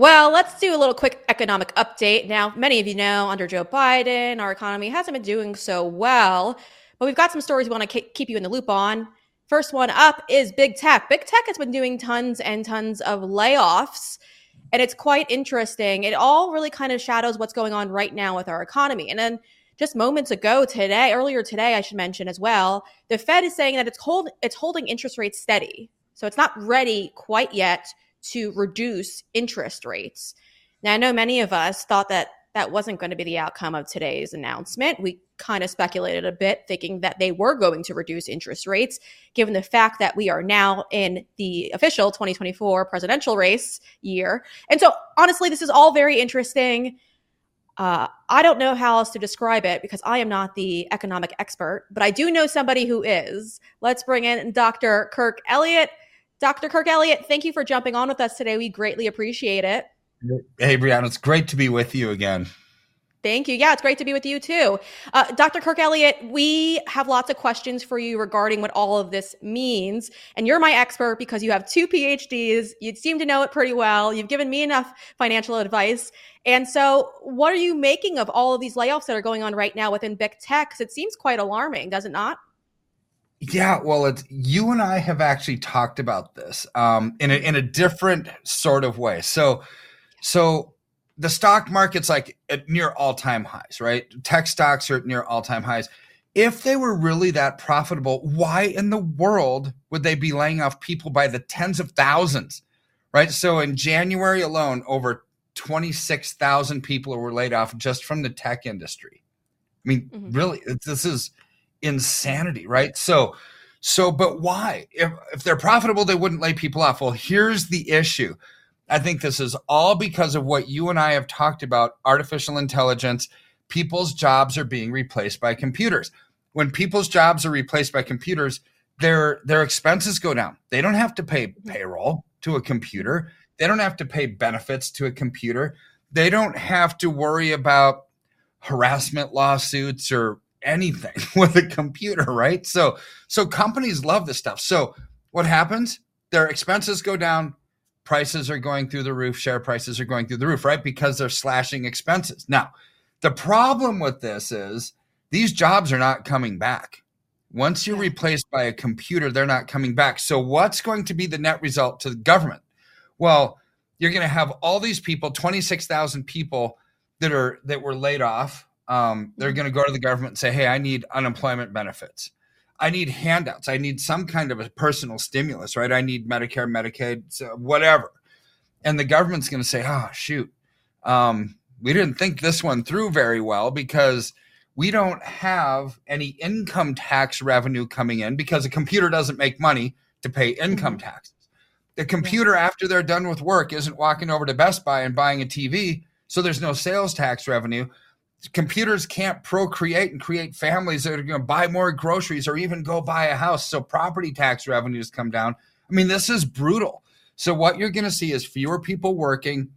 Well, let's do a little quick economic update. Now, many of you know under Joe Biden, our economy hasn't been doing so well, but we've got some stories we want to keep you in the loop on. First one up is big tech. Big tech has been doing tons and tons of layoffs, and it's quite interesting. It all really kind of shadows what's going on right now with our economy. And then just moments ago today, earlier today, I should mention as well, the Fed is saying that it's hold it's holding interest rates steady. So it's not ready quite yet to reduce interest rates. Now I know many of us thought that that wasn't going to be the outcome of today's announcement. We kind of speculated a bit, thinking that they were going to reduce interest rates, given the fact that we are now in the official 2024 presidential race year. And so, honestly, this is all very interesting. Uh, I don't know how else to describe it because I am not the economic expert, but I do know somebody who is. Let's bring in Dr. Kirk Elliott. Dr. Kirk Elliott, thank you for jumping on with us today. We greatly appreciate it. Hey, Breanna, it's great to be with you again. Thank you. Yeah, it's great to be with you too. Uh, Dr. Kirk Elliott, we have lots of questions for you regarding what all of this means. And you're my expert because you have two PhDs. You seem to know it pretty well. You've given me enough financial advice. And so, what are you making of all of these layoffs that are going on right now within big tech? Because it seems quite alarming, does it not? Yeah, well, it's you and I have actually talked about this um, in a in a different sort of way. So, so the stock market's like at near all time highs, right? Tech stocks are at near all time highs. If they were really that profitable, why in the world would they be laying off people by the tens of thousands, right? So in January alone, over 26,000 people were laid off just from the tech industry. I mean, mm-hmm. really, this is insanity, right? So, so, but why? If, if they're profitable, they wouldn't lay people off. Well, here's the issue I think this is all because of what you and I have talked about artificial intelligence. People's jobs are being replaced by computers. When people's jobs are replaced by computers, their their expenses go down. They don't have to pay mm-hmm. payroll to a computer. They don't have to pay benefits to a computer. They don't have to worry about harassment lawsuits or anything with a computer, right? So so companies love this stuff. So what happens? Their expenses go down, prices are going through the roof, share prices are going through the roof, right? Because they're slashing expenses. Now, the problem with this is these jobs are not coming back. Once you're replaced by a computer, they're not coming back. So, what's going to be the net result to the government? Well, you're going to have all these people, 26,000 people that are that were laid off. Um, they're mm-hmm. going to go to the government and say, "Hey, I need unemployment benefits." I need handouts. I need some kind of a personal stimulus, right? I need Medicare, Medicaid, whatever. And the government's going to say, oh, shoot, um, we didn't think this one through very well because we don't have any income tax revenue coming in because a computer doesn't make money to pay income mm-hmm. taxes. The computer, after they're done with work, isn't walking over to Best Buy and buying a TV. So there's no sales tax revenue computers can't procreate and create families that are going to buy more groceries or even go buy a house. So property tax revenues come down. I mean, this is brutal. So what you're going to see is fewer people working,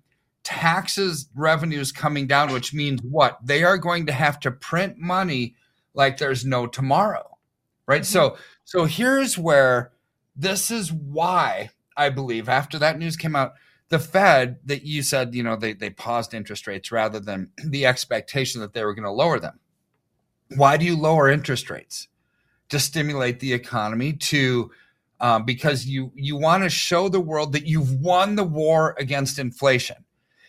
taxes revenues coming down, which means what? They are going to have to print money like there's no tomorrow. Right? Mm-hmm. So so here's where this is why I believe after that news came out the Fed that you said, you know, they, they paused interest rates rather than the expectation that they were going to lower them. Why do you lower interest rates? To stimulate the economy, to um, because you you want to show the world that you've won the war against inflation.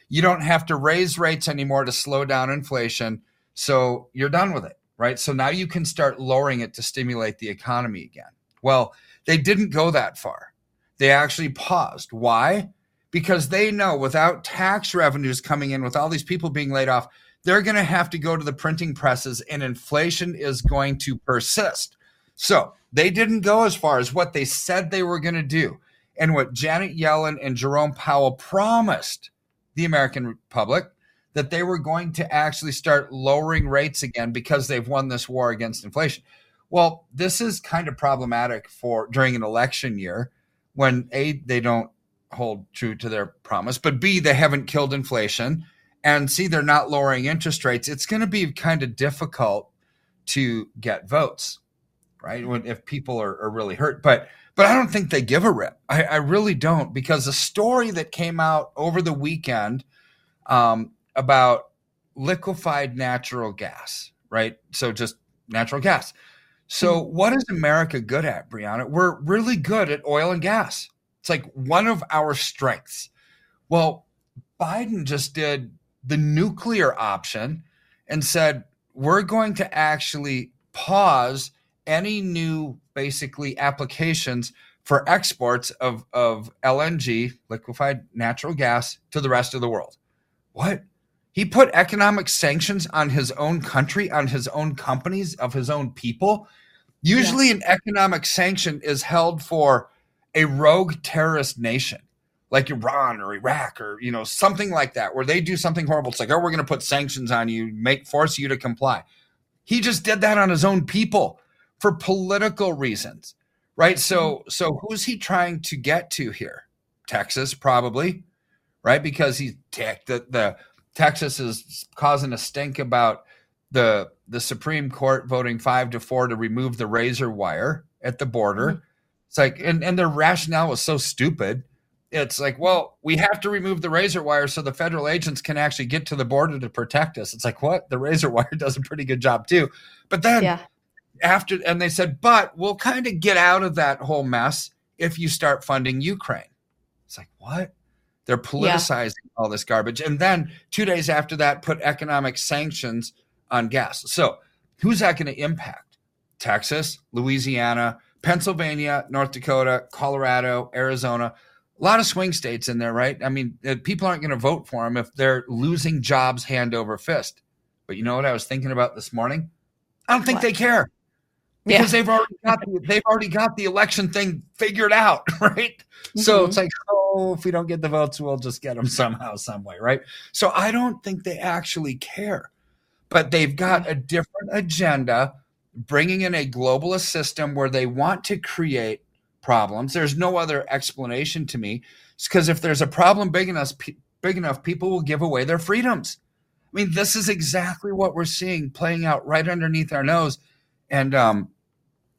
You don't have to raise rates anymore to slow down inflation, so you're done with it, right? So now you can start lowering it to stimulate the economy again. Well, they didn't go that far. They actually paused. Why? Because they know without tax revenues coming in, with all these people being laid off, they're going to have to go to the printing presses and inflation is going to persist. So they didn't go as far as what they said they were going to do and what Janet Yellen and Jerome Powell promised the American public that they were going to actually start lowering rates again because they've won this war against inflation. Well, this is kind of problematic for during an election year when a they don't hold true to their promise, but B, they haven't killed inflation, and C, they're not lowering interest rates, it's going to be kind of difficult to get votes, right? When if people are, are really hurt, but but I don't think they give a rip. I, I really don't because the story that came out over the weekend um, about liquefied natural gas, right? So just natural gas. So mm-hmm. what is America good at, Breanna? We're really good at oil and gas. It's like one of our strengths. Well, Biden just did the nuclear option and said, we're going to actually pause any new basically applications for exports of, of LNG, liquefied natural gas, to the rest of the world. What? He put economic sanctions on his own country, on his own companies, of his own people. Usually, an economic sanction is held for a rogue terrorist nation like Iran or Iraq or you know something like that, where they do something horrible. It's like, oh, we're going to put sanctions on you, make force you to comply. He just did that on his own people for political reasons, right? So, mm-hmm. so who's he trying to get to here? Texas, probably, right? Because he's the the Texas is causing a stink about the the Supreme Court voting five to four to remove the razor wire at the border. Mm-hmm. It's like, and and their rationale was so stupid it's like, well, we have to remove the razor wire so the federal agents can actually get to the border to protect us. It's like, what? The razor wire does a pretty good job too. But then yeah. after, and they said, but we'll kind of get out of that whole mess if you start funding Ukraine. It's like, what? They're politicizing yeah. all this garbage. And then two days after that, put economic sanctions on gas. So who's that going to impact? Texas, Louisiana, Pennsylvania, North Dakota, Colorado, Arizona a lot of swing states in there, right? I mean, uh, people aren't going to vote for them if they're losing jobs hand over fist. But you know what I was thinking about this morning? I don't think what? they care because yeah. they've already got the, they've already got the election thing figured out, right? Mm-hmm. So it's like, oh, if we don't get the votes, we'll just get them somehow, some way, right? So I don't think they actually care, but they've got a different agenda, bringing in a globalist system where they want to create problems. There's no other explanation to me. It's because if there's a problem big enough, big enough, people will give away their freedoms. I mean, this is exactly what we're seeing playing out right underneath our nose, and um,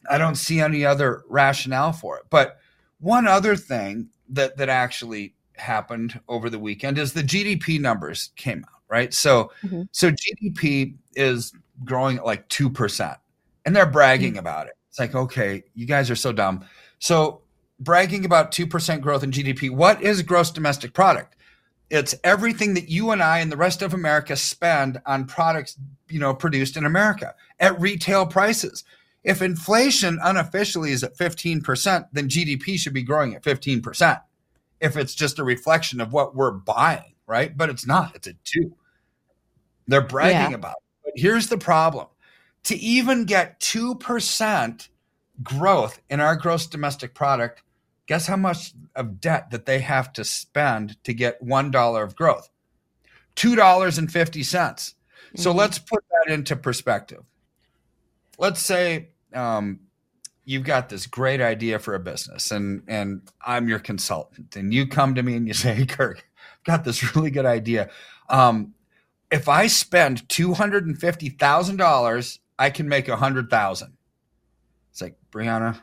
I don't see any other rationale for it. But one other thing that that actually happened over the weekend is the GDP numbers came out. Right, so mm-hmm. so GDP is growing at like two percent, and they're bragging mm-hmm. about it. It's like, okay, you guys are so dumb. So, bragging about 2% growth in GDP, what is gross domestic product? It's everything that you and I and the rest of America spend on products, you know, produced in America at retail prices. If inflation unofficially is at 15%, then GDP should be growing at 15%. If it's just a reflection of what we're buying, right? But it's not, it's a 2. They're bragging yeah. about it. But here's the problem. To even get 2% growth in our gross domestic product, guess how much of debt that they have to spend to get $1 of growth? $2.50. Mm-hmm. So let's put that into perspective. Let's say um, you've got this great idea for a business and and I'm your consultant and you come to me and you say, hey, Kirk, I've got this really good idea. Um, if I spend $250,000, I can make a hundred thousand. It's like, Breanna,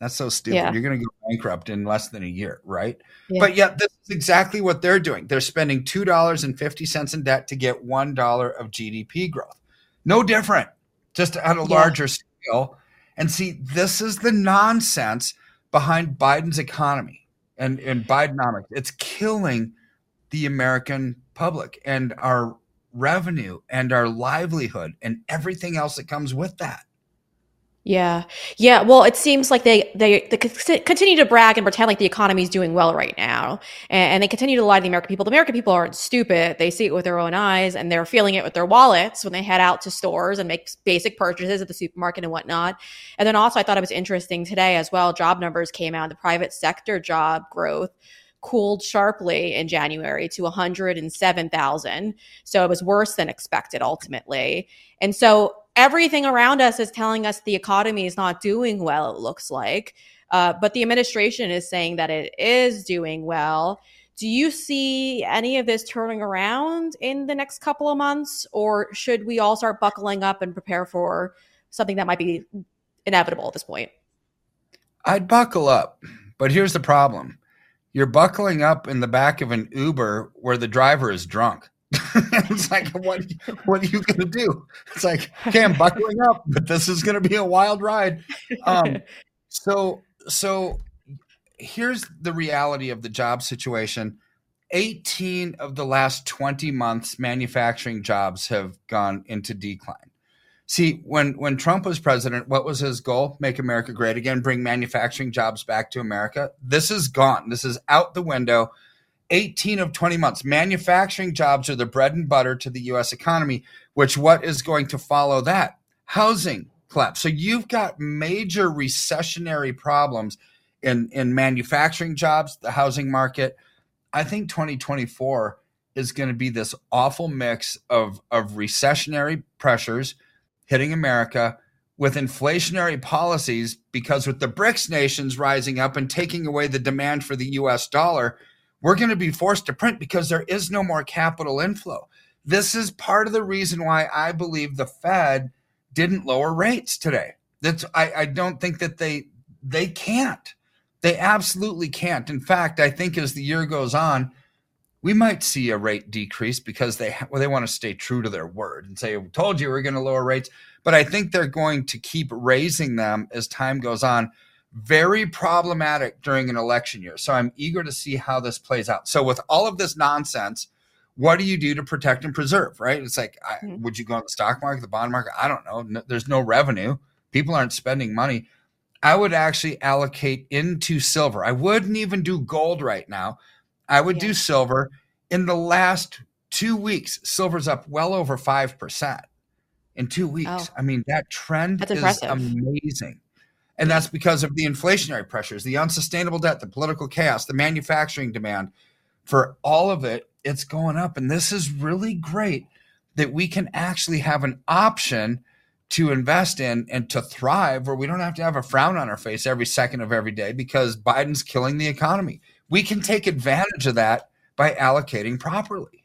that's so stupid. Yeah. You're going to go bankrupt in less than a year, right? Yeah. But yet, this is exactly what they're doing. They're spending $2.50 in debt to get $1 of GDP growth. No different, just at a yeah. larger scale. And see, this is the nonsense behind Biden's economy and, and Bidenomics. It's killing the American public and our revenue and our livelihood and everything else that comes with that. Yeah. Yeah. Well, it seems like they, they, they continue to brag and pretend like the economy is doing well right now. And, and, they continue to lie to the American people. The American people aren't stupid. They see it with their own eyes and they're feeling it with their wallets when they head out to stores and make basic purchases at the supermarket and whatnot. And then also, I thought it was interesting today as well. Job numbers came out. The private sector job growth cooled sharply in January to 107,000. So it was worse than expected ultimately. And so everything around us is telling us the economy is not doing well, it looks like. Uh, but the administration is saying that it is doing well. Do you see any of this turning around in the next couple of months, or should we all start buckling up and prepare for something that might be inevitable at this point. I'd buckle up, but here's the problem: you're buckling up in the back of an Uber where the driver is drunk. it's like, what, what are you going to do? It's like, okay, I'm buckling up, but this is going to be a wild ride. Um, so, so here's the reality of the job situation 18 of the last 20 months manufacturing jobs have gone into decline see when when trump was president what was his goal? Make america great again bring manufacturing jobs back to america. This is gone. This is out the window. 18 of 20 months. Manufacturing jobs are the bread and butter to the us economy which what is going to follow that? Housing collapse. So you've got major recessionary problems in in manufacturing jobs, the housing market. I think 2024 is going to be this awful mix of of recessionary pressures hitting America with inflationary policies because with the BRICS nations rising up and taking away the demand for the US dollar, we're going to be forced to print because there is no more capital inflow. This is part of the reason why I believe the Fed didn't lower rates today. That's I, I don't think that they they can't. They absolutely can't. In fact, I think as the year goes on, we might see a rate decrease because they well, they want to stay true to their word and say, "We told you we're going to lower rates." But I think they're going to keep raising them as time goes on. Very problematic during an election year. So I'm eager to see how this plays out. So with all of this nonsense, what do you do to protect and preserve? Right? It's like, I, mm-hmm. would you go on the stock market, the bond market? I don't know. No, there's no revenue. People aren't spending money. I would actually allocate into silver. I wouldn't even do gold right now. I would yeah. do silver. In the last two weeks, silver's up well over 5% in two weeks. Oh. I mean, that trend that's is impressive. amazing. And that's because of the inflationary pressures, the unsustainable debt, the political chaos, the manufacturing demand. For all of it, it's going up. And this is really great that we can actually have an option to invest in and to thrive where we don't have to have a frown on our face every second of every day because Biden's killing the economy. We can take advantage of that by allocating properly.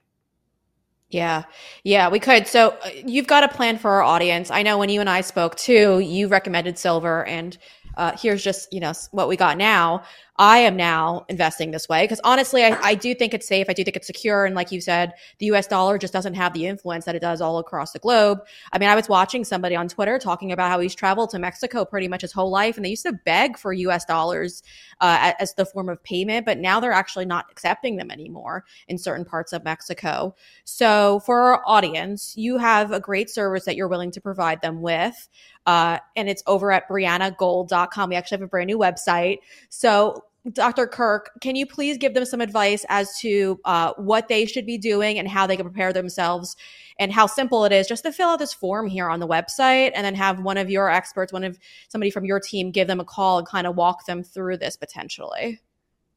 Yeah. Yeah, we could. So uh, you've got a plan for our audience. I know when you and I spoke too, you recommended silver and uh, here's just you know what we got now i am now investing this way because honestly I, I, do think it's safe i do think it's secure and like you said the us dollar just doesn't have the influence that it does all across the globe i mean i was watching somebody on twitter talking about how he's traveled to mexico pretty much his whole life and they used to beg for us dollars uh, as the form of payment but now they're actually not accepting them anymore in certain parts of mexico so for our audience you have a great service that you're willing to provide them with uh, and it's over at briannagold.com. We actually have a brand new website. So, Dr. Kirk, can you please give them some advice as to uh, what they should be doing and how they can prepare themselves and how simple it is just to fill out this form here on the website and then have one of your experts, one of somebody from your team give them a call and kind of walk them through this potentially?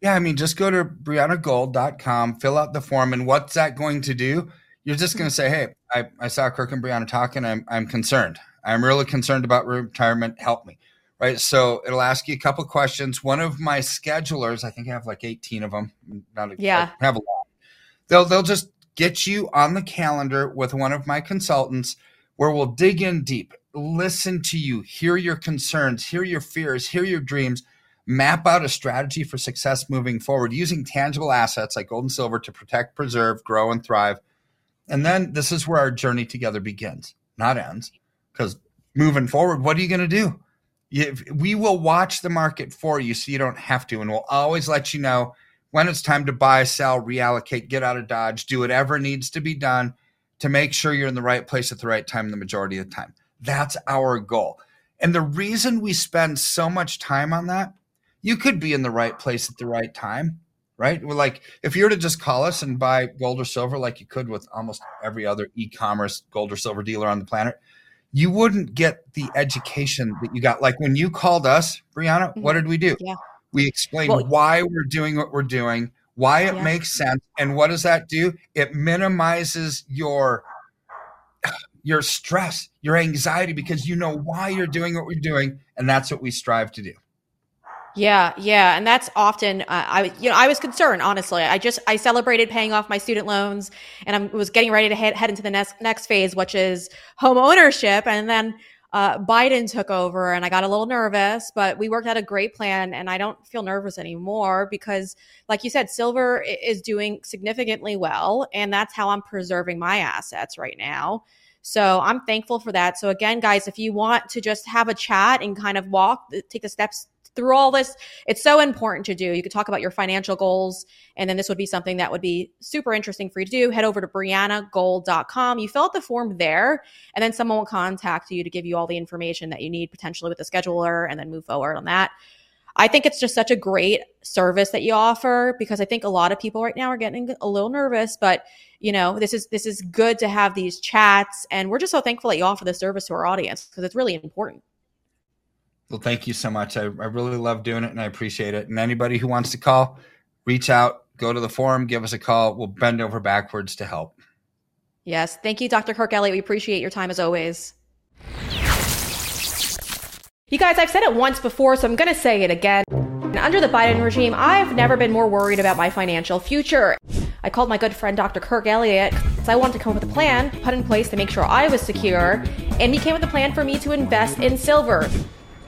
Yeah, I mean, just go to briannagold.com, fill out the form, and what's that going to do? You're just going to say, hey, I, I saw Kirk and Breanna talking. I'm, I'm concerned. I'm really concerned about retirement. Help me. Right. So it'll ask you a couple questions. One of my schedulers, I think I have like 18 of them. Not a, yeah. I have a lot. They'll they'll just get you on the calendar with one of my consultants where we'll dig in deep, listen to you, hear your concerns, hear your fears, hear your dreams, map out a strategy for success moving forward using tangible assets like gold and silver to protect, preserve, grow, and thrive. And then this is where our journey together begins, not ends because moving forward, what are you going to do? We will watch the market for you so you don't have to. And we'll always let you know when it's time to buy, sell, reallocate, get out of Dodge, do whatever needs to be done to make sure you're in the right place at the right time the majority of the time. That's our goal. And the reason we spend so much time on that, you could be in the right place at the right time, right? Well, like if you were to just call us and buy gold or silver, like you could with almost every other e commerce gold or silver dealer on the planet, you wouldn't get the education that you got. Like when you called us, Breanna, mm-hmm. what did we do? Yeah. We explained well, why we're doing what we're doing, why it yeah. makes sense, and what does that do? It minimizes your your stress, your anxiety because you know why you're doing what we're doing, and that's what we strive to do. Yeah, yeah, and that's often uh, I you know I was concerned honestly. I just I celebrated paying off my student loans and I was getting ready to head head into the next next phase which is home ownership and then uh, Biden took over and I got a little nervous, but we worked out a great plan and I don't feel nervous anymore because, like you said, silver is doing significantly well. And that's how I'm preserving my assets right now. So I'm thankful for that. So, again, guys, if you want to just have a chat and kind of walk, take the steps through all this, it's so important to do. You could talk about your financial goals, and then this would be something that would be super interesting for you to do. Head over to briannagold.com. You fill out the form there, and then someone will contact you to give you all the information that you need potentially with the scheduler and then move forward on that. I think it's just such a great service that you offer because I think a lot of people right now are getting a little nervous, but you know, this is this is good to have these chats and we're just so thankful that you offer this service to our audience because it's really important. Well, thank you so much. I, I really love doing it and I appreciate it. And anybody who wants to call, reach out, go to the forum, give us a call. We'll bend over backwards to help. Yes. Thank you, Dr. Kirk Elliott. We appreciate your time as always. You guys, I've said it once before, so I'm going to say it again. Under the Biden regime, I've never been more worried about my financial future. I called my good friend Dr. Kirk Elliott because I wanted to come up with a plan put in place to make sure I was secure, and he came with a plan for me to invest in silver.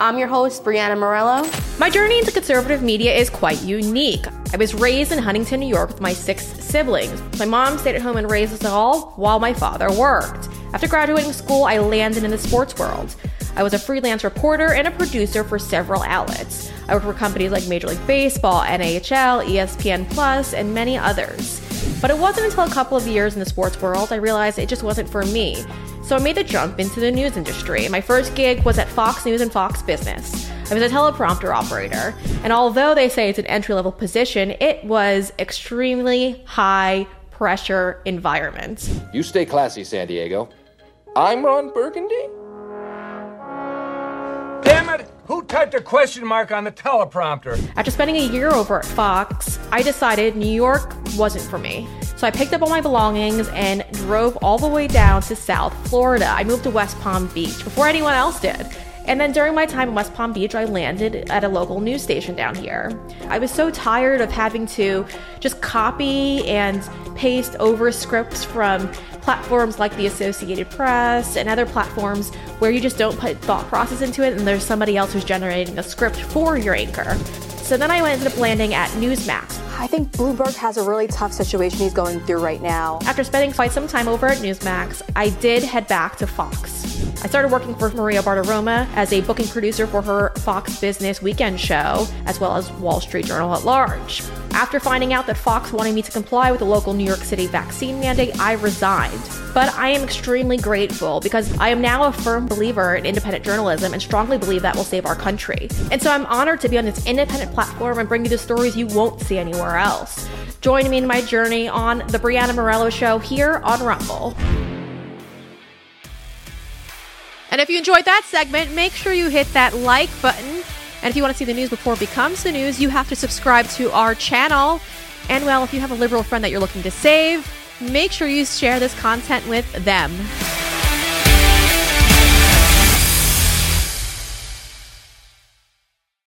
I'm your host, Breanna Morello. My journey into conservative media is quite unique. I was raised in Huntington, New York with my six siblings. My mom stayed at home and raised us all while my father worked. After graduating school, I landed in the sports world. I was a freelance reporter and a producer for several outlets. I worked for companies like Major League Baseball, NHL, ESPN Plus, and many others. But it wasn't until a couple of years in the sports world I realized it just wasn't for me. So I made the jump into the news industry. My first gig was at Fox News and Fox Business. I was a teleprompter operator, and although they say it's an entry level position, it was extremely high pressure environment. You stay classy, San Diego. I'm Ron Burgundy. Who typed a question mark on the teleprompter? After spending a year over at Fox, I decided New York wasn't for me. So I picked up all my belongings and drove all the way down to South Florida. I moved to West Palm Beach before anyone else did. And then during my time in West Palm Beach, I landed at a local news station down here. I was so tired of having to just copy and paste over scripts from platforms like the Associated Press and other platforms where you just don't put thought process into it and there's somebody else who's generating a script for your anchor. So then I ended up landing at Newsmax. I think Bloomberg has a really tough situation he's going through right now. After spending quite some time over at Newsmax, I did head back to Fox. I started working for Maria Bartiromo as a booking producer for her Fox Business Weekend show, as well as Wall Street Journal at large. After finding out that Fox wanted me to comply with the local New York City vaccine mandate, I resigned. But I am extremely grateful because I am now a firm believer in independent journalism and strongly believe that will save our country. And so I'm honored to be on this independent platform and bring you the stories you won't see anywhere else. Join me in my journey on The Breanna Morello Show here on Rumble. And if you enjoyed that segment, make sure you hit that like button and if you want to see the news before it becomes the news, you have to subscribe to our channel. And well, if you have a liberal friend that you're looking to save, make sure you share this content with them.